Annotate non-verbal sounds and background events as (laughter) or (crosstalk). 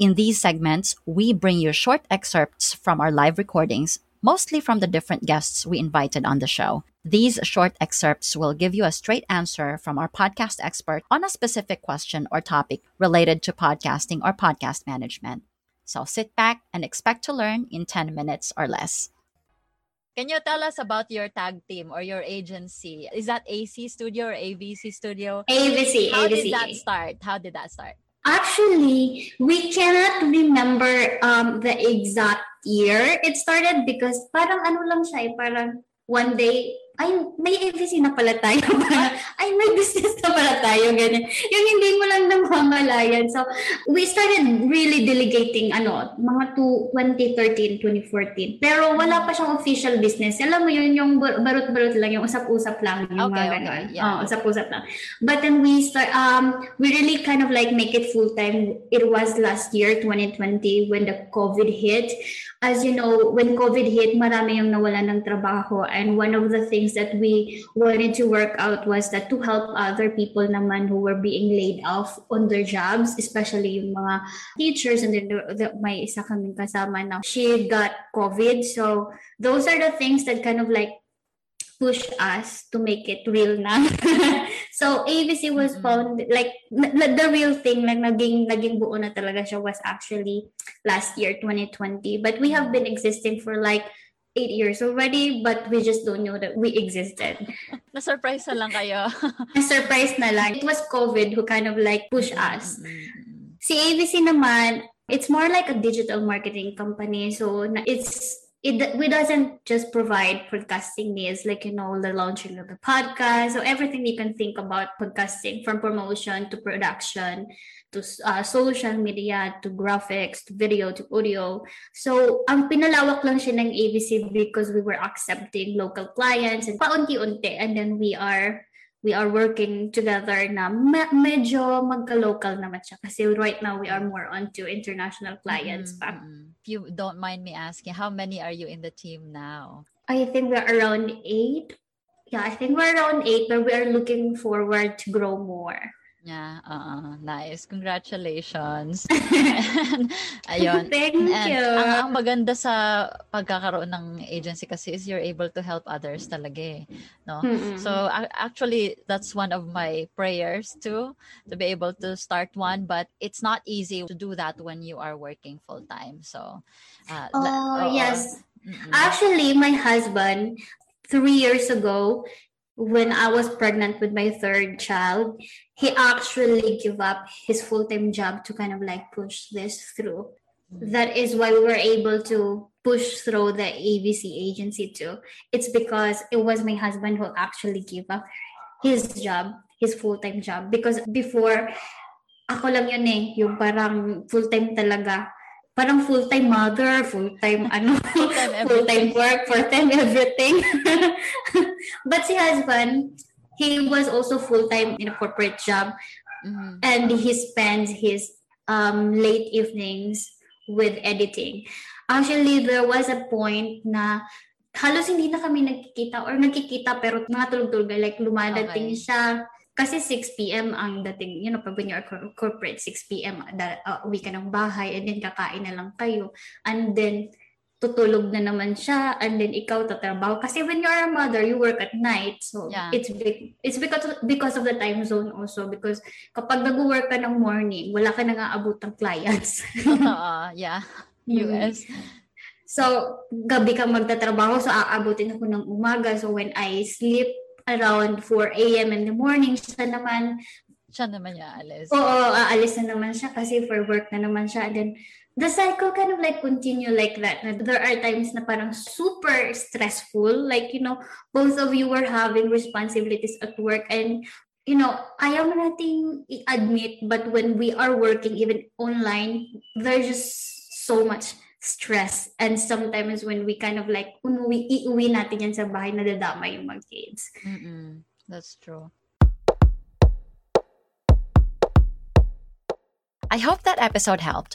In these segments, we bring you short excerpts from our live recordings, mostly from the different guests we invited on the show. These short excerpts will give you a straight answer from our podcast expert on a specific question or topic related to podcasting or podcast management. So sit back and expect to learn in 10 minutes or less. Can you tell us about your tag team or your agency? Is that AC Studio or AVC Studio? ABC. How AVC. did that start? How did that start? Actually, we cannot remember um the exact year. It started because parang ano lang siya, eh, parang one day ay, may AVC na pala tayo. (laughs) ay, may business na pala tayo. Ganyan. Yung hindi mo lang namamalayan. So, we started really delegating, ano, mga to 2013, 2014. Pero wala pa siyang official business. Alam mo yun, yung barot-barot lang, yung usap-usap lang. Yung okay, mga okay. Yeah. Oh, usap-usap lang. But then we start, um, we really kind of like make it full-time. It was last year, 2020, when the COVID hit. As you know, when COVID hit, marami yung nawala ng trabaho. And one of the things things that we wanted to work out was that to help other people naman who were being laid off on their jobs, especially yung mga teachers and then the, the, may isa kaming kasama na she got COVID. So those are the things that kind of like push us to make it real na. (laughs) so ABC was mm-hmm. found like n- the real thing like naging naging buo na talaga siya was actually last year 2020 but we have been existing for like eight years already, but we just don't know that we existed. (laughs) Na-surprise na lang kayo. (laughs) Na-surprise na lang. It was COVID who kind of like pushed us. Mm-hmm. Si AVC naman, it's more like a digital marketing company. So it's it we doesn't just provide podcasting needs like you know the launching of the podcast so everything you can think about podcasting from promotion to production to uh, social media, to graphics, to video, to audio. So, ang pinalawak lang siya ng ABC because we were accepting local clients and paunti-unti. And then we are we are working together na me- medyo magka-local naman siya. Kasi right now, we are more onto international clients mm-hmm. pa. If you don't mind me asking, how many are you in the team now? I think we're around eight. Yeah, I think we're around eight, but we are looking forward to grow more. Yeah, uh, nice. Congratulations. (laughs) and, ayun. Thank and, you. Ang, ang maganda sa pagkakaroon ng agency kasi is you're able to help others talaga eh. No? Mm-hmm. So actually, that's one of my prayers too, to be able to start one. But it's not easy to do that when you are working full time. So, uh, oh, yes. Mm-hmm. Actually, my husband, three years ago, when I was pregnant with my third child, he actually gave up his full time job to kind of like push this through. That is why we were able to push through the AVC agency too. It's because it was my husband who actually gave up his job, his full time job. Because before, ako lang yun eh, yung parang full time talaga parang full-time mother, full-time ano, (laughs) full-time work, full-time everything. (laughs) but si husband, he was also full-time in a corporate job. Mm-hmm. And he spends his um, late evenings with editing. Actually, there was a point na halos hindi na kami nagkikita or nagkikita pero mga tulog-tulog like lumadating okay. siya kasi 6 p.m. ang dating, you know, pag when you're corporate, 6 p.m. Da, uh, uwi ka ng bahay and then kakain na lang kayo. And then, tutulog na naman siya and then ikaw tatrabaho. Kasi when you're a mother you work at night so yeah. it's big, it's because of, because of the time zone also. Because kapag nag-work ka ng morning wala ka nang aabot ng clients. (laughs) Uh, yeah. US so gabi ka magtatrabaho so aabutin ako ng umaga. So when I sleep around 4 a.m. in the morning siya naman siya naman niya alis. Oo, aalis na naman siya kasi for work na naman siya. And then the cycle kind of like continue like that. There are times na parang super stressful. Like, you know, both of you were having responsibilities at work and you know, ayaw nating i-admit, but when we are working even online, there's just so much stress. And sometimes when we kind of like, umuwi, iuwi natin yan sa bahay, nadadama yung mga kids. Mm-mm. That's true. I hope that episode helped.